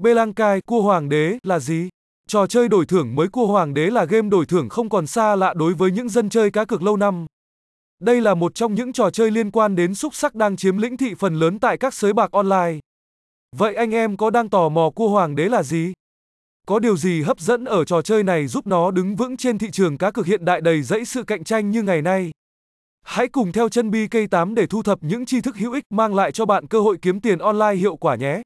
Belankai, cua hoàng đế, là gì? Trò chơi đổi thưởng mới cua hoàng đế là game đổi thưởng không còn xa lạ đối với những dân chơi cá cược lâu năm. Đây là một trong những trò chơi liên quan đến xúc sắc đang chiếm lĩnh thị phần lớn tại các sới bạc online. Vậy anh em có đang tò mò cua hoàng đế là gì? Có điều gì hấp dẫn ở trò chơi này giúp nó đứng vững trên thị trường cá cược hiện đại đầy dẫy sự cạnh tranh như ngày nay? Hãy cùng theo chân BK8 để thu thập những tri thức hữu ích mang lại cho bạn cơ hội kiếm tiền online hiệu quả nhé.